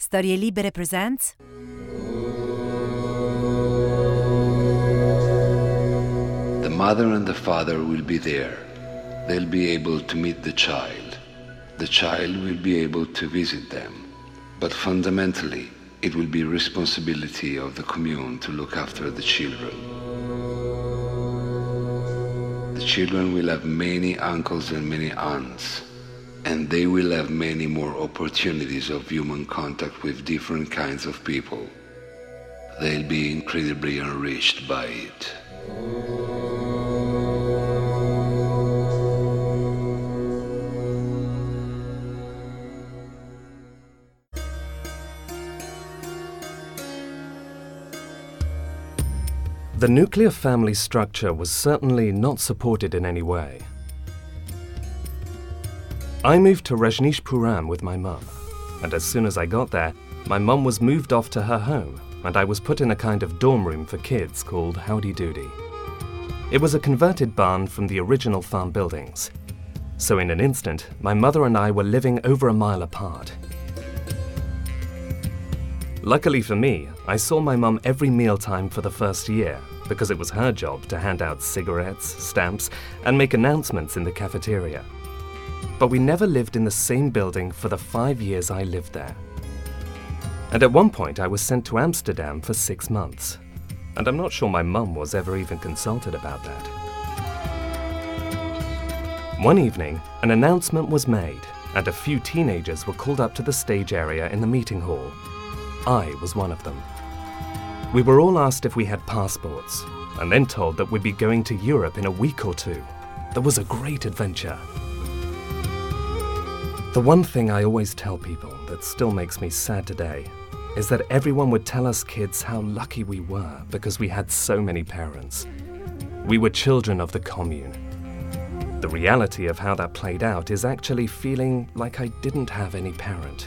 Storie Libere presents The mother and the father will be there. They'll be able to meet the child. The child will be able to visit them. But fundamentally, it will be responsibility of the commune to look after the children. The children will have many uncles and many aunts, and they will have many more opportunities of human contact with different kinds of people. They'll be incredibly enriched by it. The nuclear family structure was certainly not supported in any way. I moved to Rajneeshpuram with my mum, and as soon as I got there, my mum was moved off to her home, and I was put in a kind of dorm room for kids called Howdy Doody. It was a converted barn from the original farm buildings. So in an instant, my mother and I were living over a mile apart. Luckily for me, I saw my mum every mealtime for the first year because it was her job to hand out cigarettes, stamps, and make announcements in the cafeteria. But we never lived in the same building for the five years I lived there. And at one point, I was sent to Amsterdam for six months. And I'm not sure my mum was ever even consulted about that. One evening, an announcement was made, and a few teenagers were called up to the stage area in the meeting hall. I was one of them. We were all asked if we had passports, and then told that we'd be going to Europe in a week or two. That was a great adventure. The one thing I always tell people that still makes me sad today is that everyone would tell us kids how lucky we were because we had so many parents. We were children of the commune. The reality of how that played out is actually feeling like I didn't have any parent.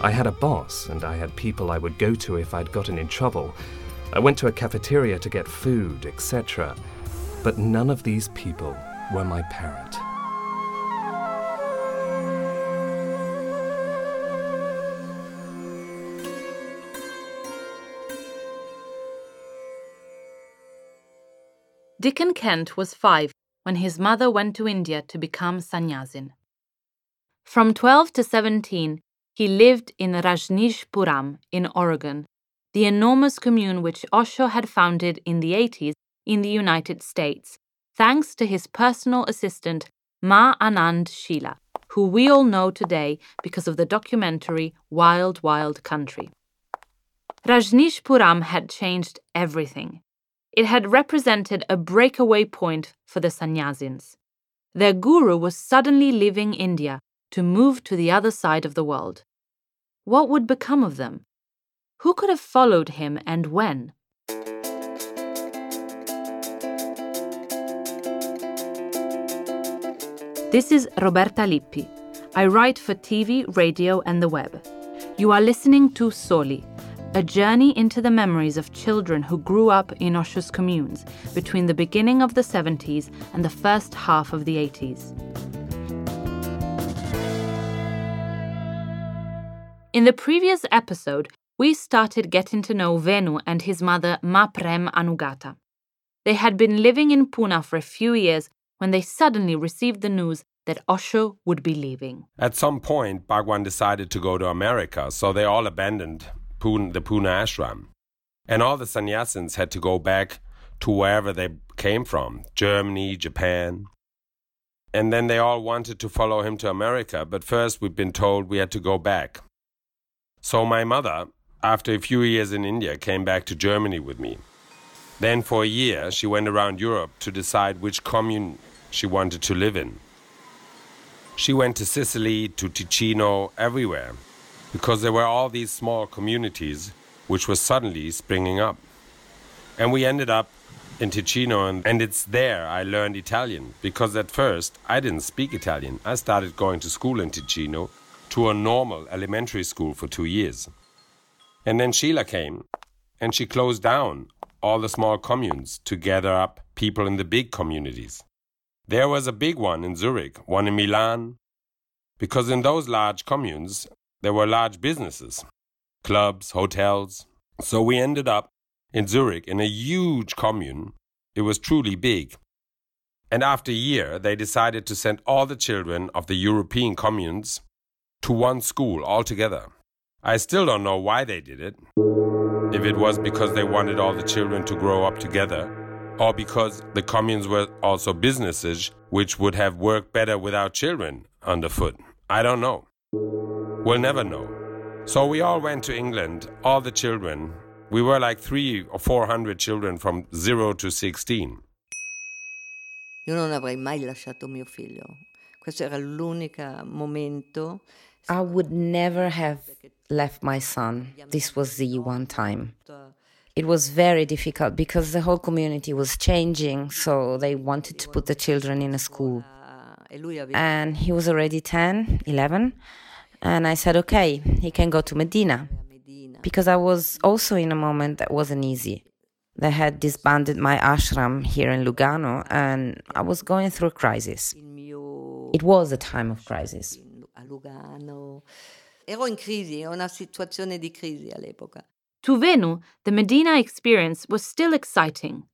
I had a boss, and I had people I would go to if I'd gotten in trouble. I went to a cafeteria to get food, etc. But none of these people were my parent. Dickon Kent was five when his mother went to India to become sannyasin. From 12 to 17, he lived in Rajneeshpuram in Oregon, the enormous commune which Osho had founded in the 80s in the United States, thanks to his personal assistant, Ma Anand Sheela, who we all know today because of the documentary Wild Wild Country. Rajneeshpuram had changed everything. It had represented a breakaway point for the sannyasins. Their guru was suddenly leaving India to move to the other side of the world. What would become of them? Who could have followed him and when? This is Roberta Lippi. I write for TV, radio, and the web. You are listening to Soli, a journey into the memories of children who grew up in Osho's communes between the beginning of the 70s and the first half of the 80s. In the previous episode, we started getting to know Venu and his mother Maprem Anugatha. They had been living in Pune for a few years when they suddenly received the news that Osho would be leaving. At some point, Bhagwan decided to go to America, so they all abandoned Pune, the Pune ashram. And all the sannyasins had to go back to wherever they came from Germany, Japan. And then they all wanted to follow him to America, but first we'd been told we had to go back. So my mother, after a few years in India, came back to Germany with me. Then for a year, she went around Europe to decide which commune she wanted to live in. She went to Sicily, to Ticino, everywhere, because there were all these small communities which were suddenly springing up. And we ended up in Ticino, and, and it's there I learned Italian, because at first I didn't speak Italian. I started going to school in Ticino, to a normal elementary school for two years. And then Sheela came, and she closed down all the small communes to gather up people in the big communities. There was a big one in Zurich, one in Milan, because in those large communes there were large businesses, clubs, hotels. So we ended up in Zurich in a huge commune. It was truly big. And after a year, they decided to send all the children of the European communes to one school altogether. I still don't know why they did it. If it was because they wanted all the children to grow up together, or because the communes were also businesses which would have worked better without children underfoot. I don't know. We'll never know. So we all went to England, all the children. We were like three or four hundred children from zero to 16. Io non avrei mai lasciato mio figlio. Questo era l'unico momento. I would never have left my son. This was the one time. It was very difficult because the whole community was changing, so they wanted to put the children in a school. And he was already 10, 11. And I said, okay, he can go to Medina. Because I was also in a moment that wasn't easy. They had disbanded my ashram here in Lugano, and I was going through a crisis. It was a time of crisis. Ero in crisi, una situazione di crisi all'epoca. To Venu, the Medina experience was still exciting.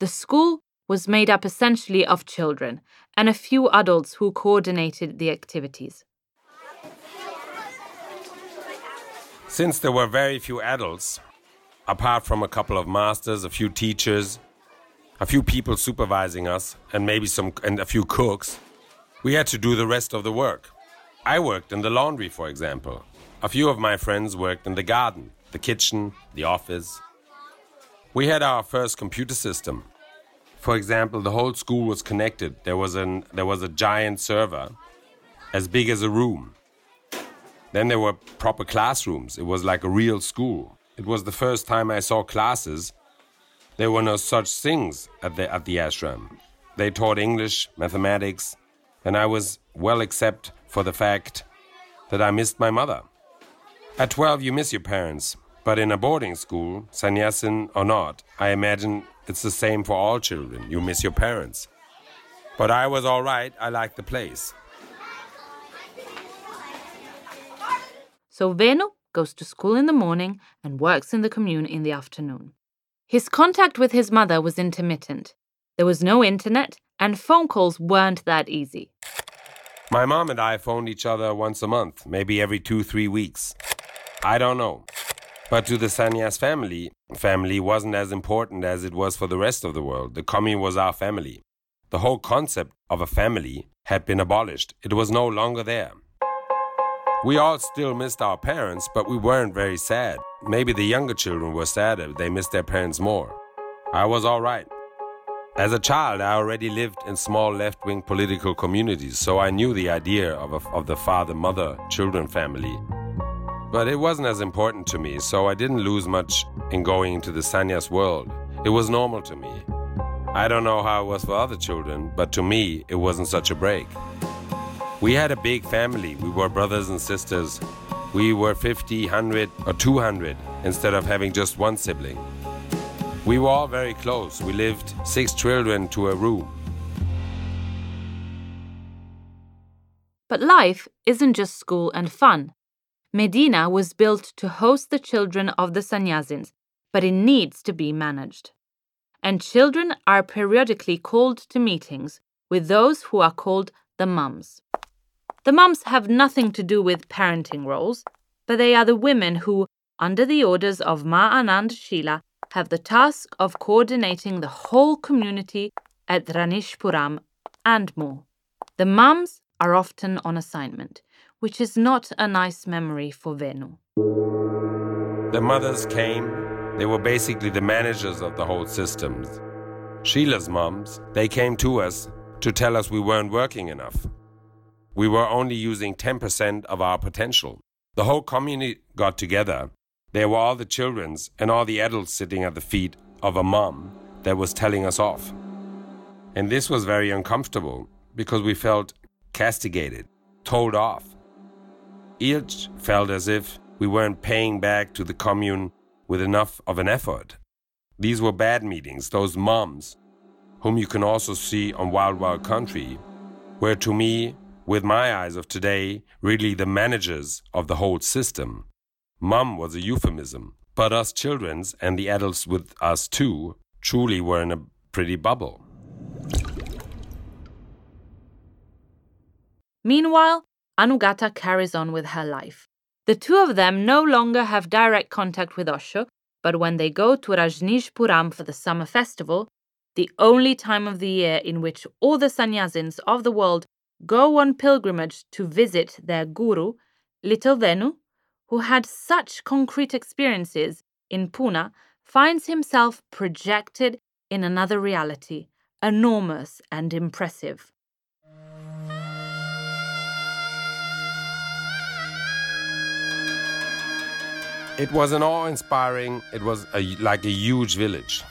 The school was made up essentially of children and a few adults who coordinated the activities. Since there were very few adults, apart from a couple of masters, a few teachers, a few people supervising us, and maybe some and a few cooks, we had to do the rest of the work. I worked in the laundry, for example. A few of my friends worked in the garden, the kitchen, the office. We had our first computer system. For example, the whole school was connected. There was an there was a giant server as big as a room. Then there were proper classrooms. It was like a real school. It was the first time I saw classes. There were no such things at the at the ashram. They taught English, mathematics, and I was well except for the fact that I missed my mother. At 12, you miss your parents, but in a boarding school, sannyasin or not, I imagine it's the same for all children. You miss your parents. But I was all right, I liked the place. So Venu goes to school in the morning and works in the commune in the afternoon. His contact with his mother was intermittent. There was no internet, and phone calls weren't that easy. My mom and I phoned each other once a month, maybe every two, three weeks. I don't know. But to the Sannyas family, family wasn't as important as it was for the rest of the world. The commune was our family. The whole concept of a family had been abolished. It was no longer there. We all still missed our parents, but we weren't very sad. Maybe the younger children were sadder, they missed their parents more. I was all right. As a child, I already lived in small left wing political communities, so I knew the idea of, a, of the father mother children family. But it wasn't as important to me, so I didn't lose much in going into the sannyas world. It was normal to me. I don't know how it was for other children, but to me, it wasn't such a break. We had a big family. We were brothers and sisters. We were 50, 100, or 200 instead of having just one sibling. We were all very close. We lived six children to a room. But life isn't just school and fun. Medina was built to host the children of the sannyasins, but it needs to be managed. And children are periodically called to meetings with those who are called the mums. The mums have nothing to do with parenting roles, but they are the women who, under the orders of Ma Anand Sheela, have the task of coordinating the whole community at Rajneeshpuram and more. The mums are often on assignment, which is not a nice memory for Venu. The mothers came, they were basically the managers of the whole systems. Sheela's moms, they came to us to tell us we weren't working enough. We were only using 10% of our potential. The whole community got together there were all the children's and all the adults sitting at the feet of a mom that was telling us off. And this was very uncomfortable because we felt castigated, told off. Each felt as if we weren't paying back to the commune with enough of an effort. These were bad meetings, those moms, whom you can also see on Wild Wild Country, were to me, with my eyes of today, really the managers of the whole system Mum was a euphemism, but us children's and the adults with us too truly were in a pretty bubble. Meanwhile, Anugatha carries on with her life. The two of them no longer have direct contact with Osho, but when they go to Rajneeshpuram for the summer festival, the only time of the year in which all the sannyasins of the world go on pilgrimage to visit their guru, little Venu, who had such concrete experiences in Pune, finds himself projected in another reality, enormous and impressive. It was an awe-inspiring, it was a, like a huge village.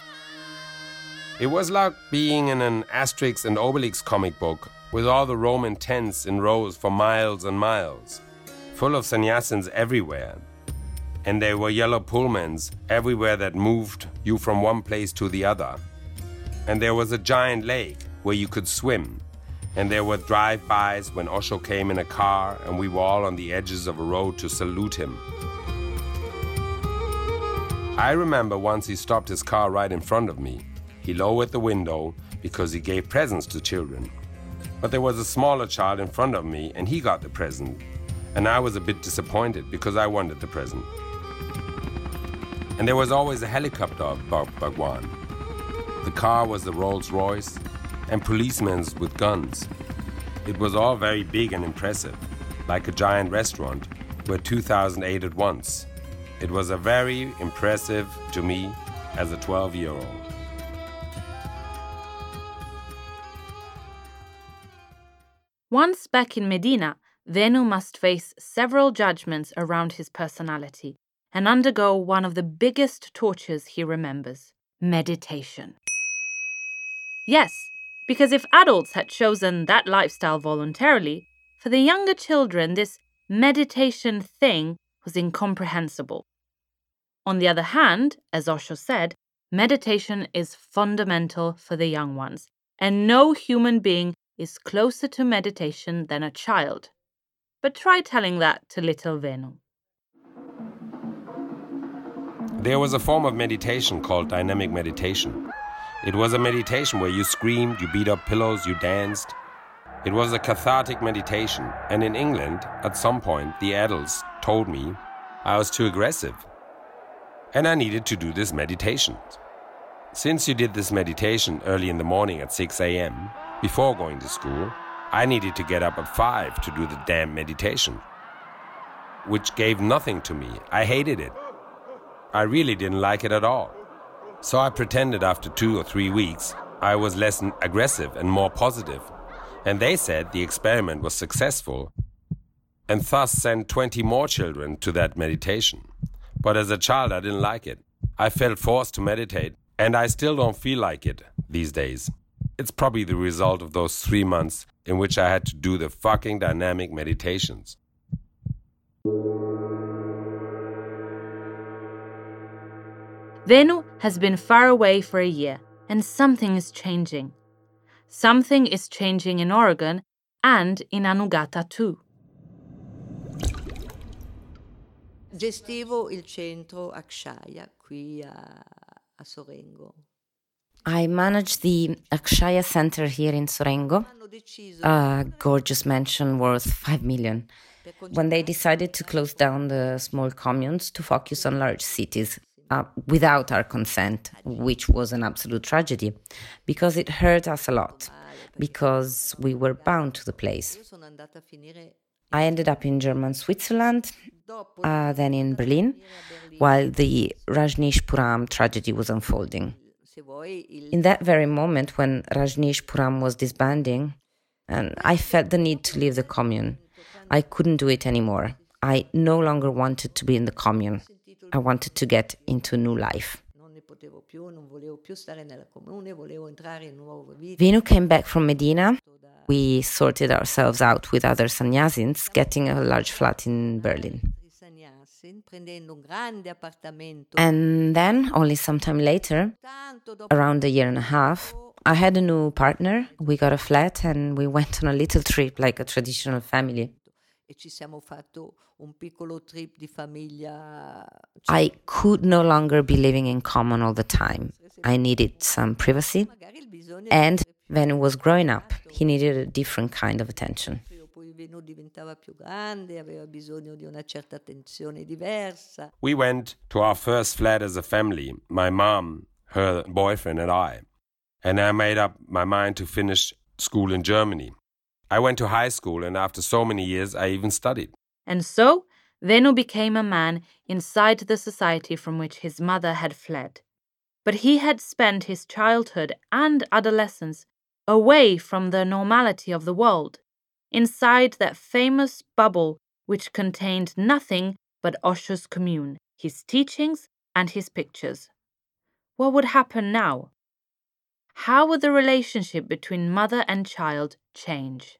It was like being in an Asterix and Obelix comic book with all the Roman tents in rows for miles and miles, full of sannyasins everywhere. And there were yellow pullmans everywhere that moved you from one place to the other. And there was a giant lake where you could swim. And there were drive-bys when Osho came in a car and we were all on the edges of a road to salute him. I remember once he stopped his car right in front of me. He lowered the window because he gave presents to children. But there was a smaller child in front of me and he got the present. And I was a bit disappointed because I wanted the present. And there was always a helicopter above Bhagwan. The car was the Rolls Royce and policemen with guns. It was all very big and impressive, like a giant restaurant where 2,000 ate at once. It was a very impressive to me as a 12 year old. Once back in Medina, Venu must face several judgments around his personality and undergo one of the biggest tortures he remembers meditation. Yes, because if adults had chosen that lifestyle voluntarily, for the younger children, this meditation thing was incomprehensible. On the other hand, as Osho said, meditation is fundamental for the young ones, and no human being is closer to meditation than a child. But try telling that to little Venu. There was a form of meditation called dynamic meditation. It was a meditation where you screamed, you beat up pillows, you danced. It was a cathartic meditation, and in England, at some point, the adults told me I was too aggressive and I needed to do this meditation. Since you did this meditation early in the morning at 6 a.m., before going to school, I needed to get up at 5 to do the damn meditation, which gave nothing to me. I hated it. I really didn't like it at all. So I pretended after two or three weeks I was less aggressive and more positive, and they said the experiment was successful and thus sent 20 more children to that meditation. But as a child, I didn't like it. I felt forced to meditate, and I still don't feel like it these days. It's probably the result of those three months in which I had to do the fucking dynamic meditations. Venu has been far away for a year, and something is changing. Something is changing in Oregon and in Anugatha too. Gestivo il centro Akshaya qui a, a Sorengo. I manage the Akshaya Center here in Sorengo, a gorgeous mansion worth 5 million. When they decided to close down the small communes to focus on large cities uh, without our consent, which was an absolute tragedy because it hurt us a lot, because we were bound to the place. I ended up in German Switzerland, uh, then in Berlin, while the Rajneeshpuram tragedy was unfolding. In that very moment when Rajneeshpuram was disbanding, and I felt the need to leave the commune. I couldn't do it anymore. I no longer wanted to be in the commune. I wanted to get into new life. Venu came back from Medina we sorted ourselves out with other sannyasins, getting a large flat in Berlin. And then, only some time later, around a year and a half, I had a new partner. We got a flat and we went on a little trip like a traditional family. I could no longer be living in common all the time. I needed some privacy. And Venu was growing up. He needed a different kind of attention. We went to our first flat as a family, my mom, her boyfriend, and I. And I made up my mind to finish school in Germany. I went to high school, and after so many years, I even studied. And so, Venu became a man inside the society from which his mother had fled. But he had spent his childhood and adolescence away from the normality of the world, inside that famous bubble which contained nothing but Osho's commune, his teachings, and his pictures. What would happen now? How would the relationship between mother and child change?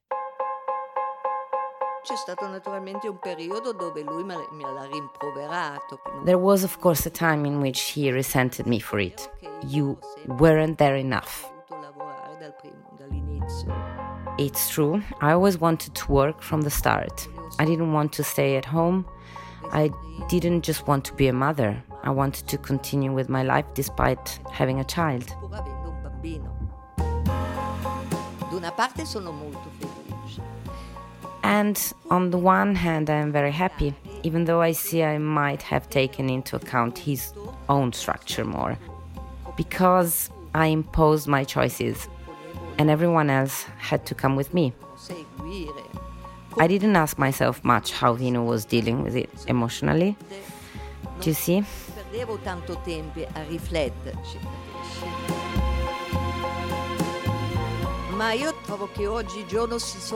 There was, of course, a time in which he resented me for it. You weren't there enough. It's true, I always wanted to work from the start. I didn't want to stay at home. I didn't just want to be a mother. I wanted to continue with my life despite having a child. And on the one hand, I am very happy, even though I see I might have taken into account his own structure more. Because I imposed my choices, and everyone else had to come with me. I didn't ask myself much how Venu was dealing with it emotionally. Do you see?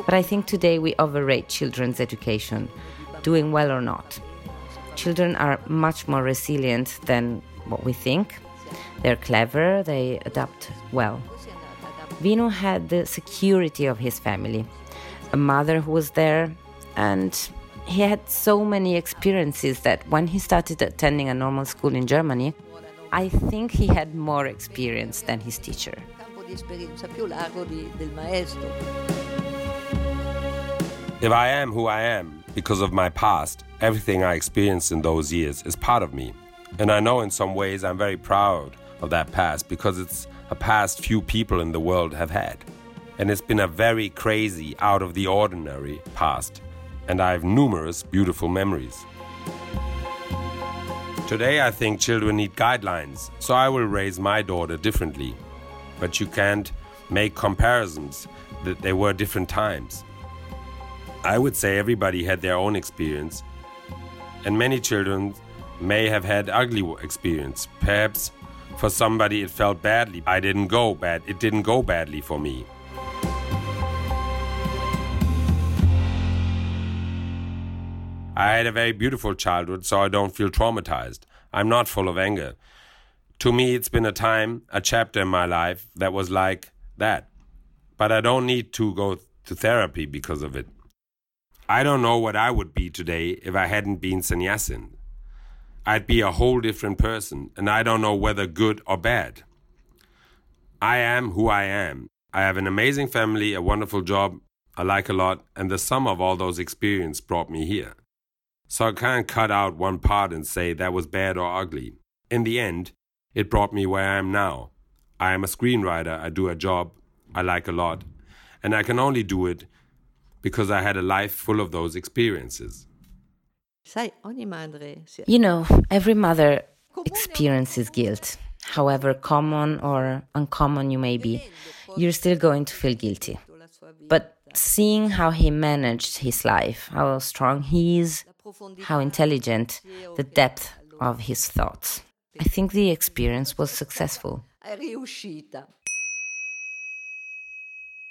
But I think today we overrate children's education, doing well or not. Children are much more resilient than what we think. They're clever, they adapt well. Venu had the security of his family, a mother who was there, and he had so many experiences that when he started attending a normal school in Germany, I think he had more experience than his teacher. If I am who I am because of my past, everything I experienced in those years is part of me. And I know in some ways I'm very proud of that past because it's a past few people in the world have had. And it's been a very crazy, out of the ordinary past. And I have numerous beautiful memories. Today, I think children need guidelines, so I will raise my daughter differently but you can't make comparisons that they were different times. I would say everybody had their own experience, and many children may have had ugly experience. Perhaps for somebody it felt badly. I didn't go bad. It didn't go badly for me. I had a very beautiful childhood, so I don't feel traumatized. I'm not full of anger to me, it's been a time, a chapter in my life that was like that. But I don't need to go to therapy because of it. I don't know what I would be today if I hadn't been sannyasin. I'd be a whole different person, and I don't know whether good or bad. I am who I am. I have an amazing family, a wonderful job I like a lot, and the sum of all those experiences brought me here. So I can't cut out one part and say that was bad or ugly. In the end, it brought me where I am now. I am a screenwriter, I do a job I like a lot, and I can only do it because I had a life full of those experiences. You know, every mother experiences guilt. However common or uncommon you may be, you're still going to feel guilty. But seeing how he managed his life, how strong he is, how intelligent, the depth of his thoughts. I think the experience was successful.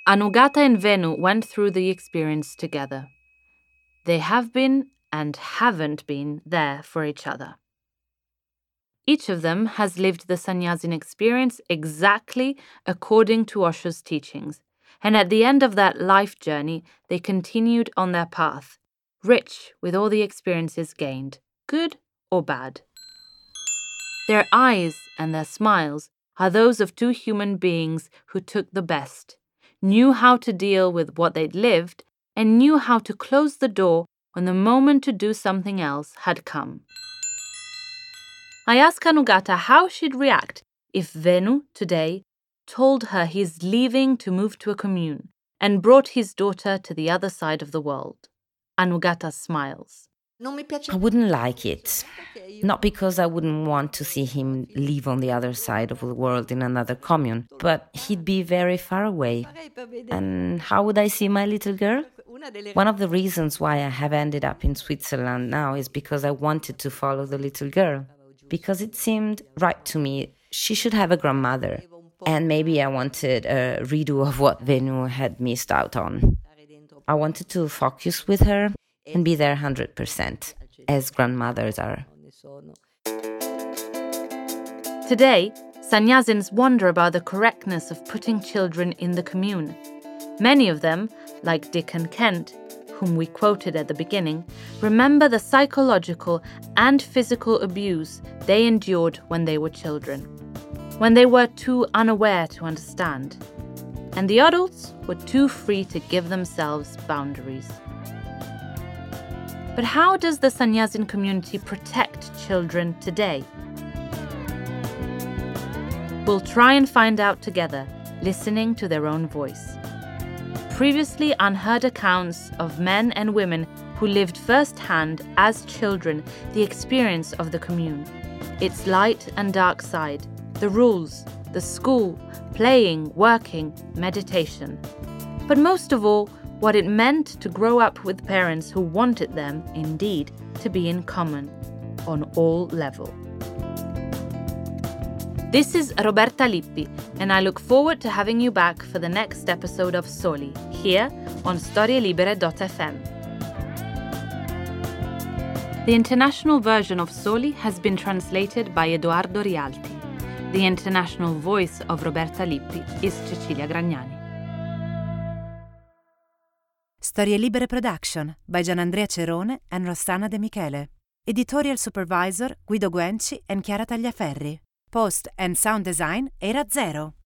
Anugatha and Venu went through the experience together. They have been and haven't been there for each other. Each of them has lived the sannyasin experience exactly according to Osho's teachings, and at the end of that life journey, they continued on their path, rich with all the experiences gained, good or bad. Their eyes and their smiles are those of two human beings who took the best, knew how to deal with what they'd lived, and knew how to close the door when the moment to do something else had come. I asked Anugatha how she'd react if Venu, today, told her he's leaving to move to a commune and brought his daughter to the other side of the world. Anugatha smiles. I wouldn't like it. Not because I wouldn't want to see him live on the other side of the world in another commune, but he'd be very far away. And how would I see my little girl? One of the reasons why I have ended up in Switzerland now is because I wanted to follow the little girl. Because it seemed right to me she should have a grandmother. And maybe I wanted a redo of what Venu had missed out on. I wanted to focus with her and be there 100%, as grandmothers are. Today, sannyasins wonder about the correctness of putting children in the commune. Many of them, like Dickon Kent, whom we quoted at the beginning, remember the psychological and physical abuse they endured when they were children, when they were too unaware to understand, and the adults were too free to give themselves boundaries. But how does the Sannyasin community protect children today? We'll try and find out together, listening to their own voice. Previously unheard accounts of men and women who lived firsthand as children the experience of the commune, its light and dark side, the rules, the school, playing, working, meditation. But most of all, what it meant to grow up with parents who wanted them, indeed, to be in common on all levels. This is Roberta Lippi, and I look forward to having you back for the next episode of Soli, here on storielibere.fm. The international version of Soli has been translated by Edoardo Rialti. The international voice of Roberta Lippi is Cecilia Gragnani. Storie Libere Production by Gianandrea Cerone and Rossana De Michele. Editorial Supervisor Guido Guenci and Chiara Tagliaferri. Post and Sound Design Era Zero.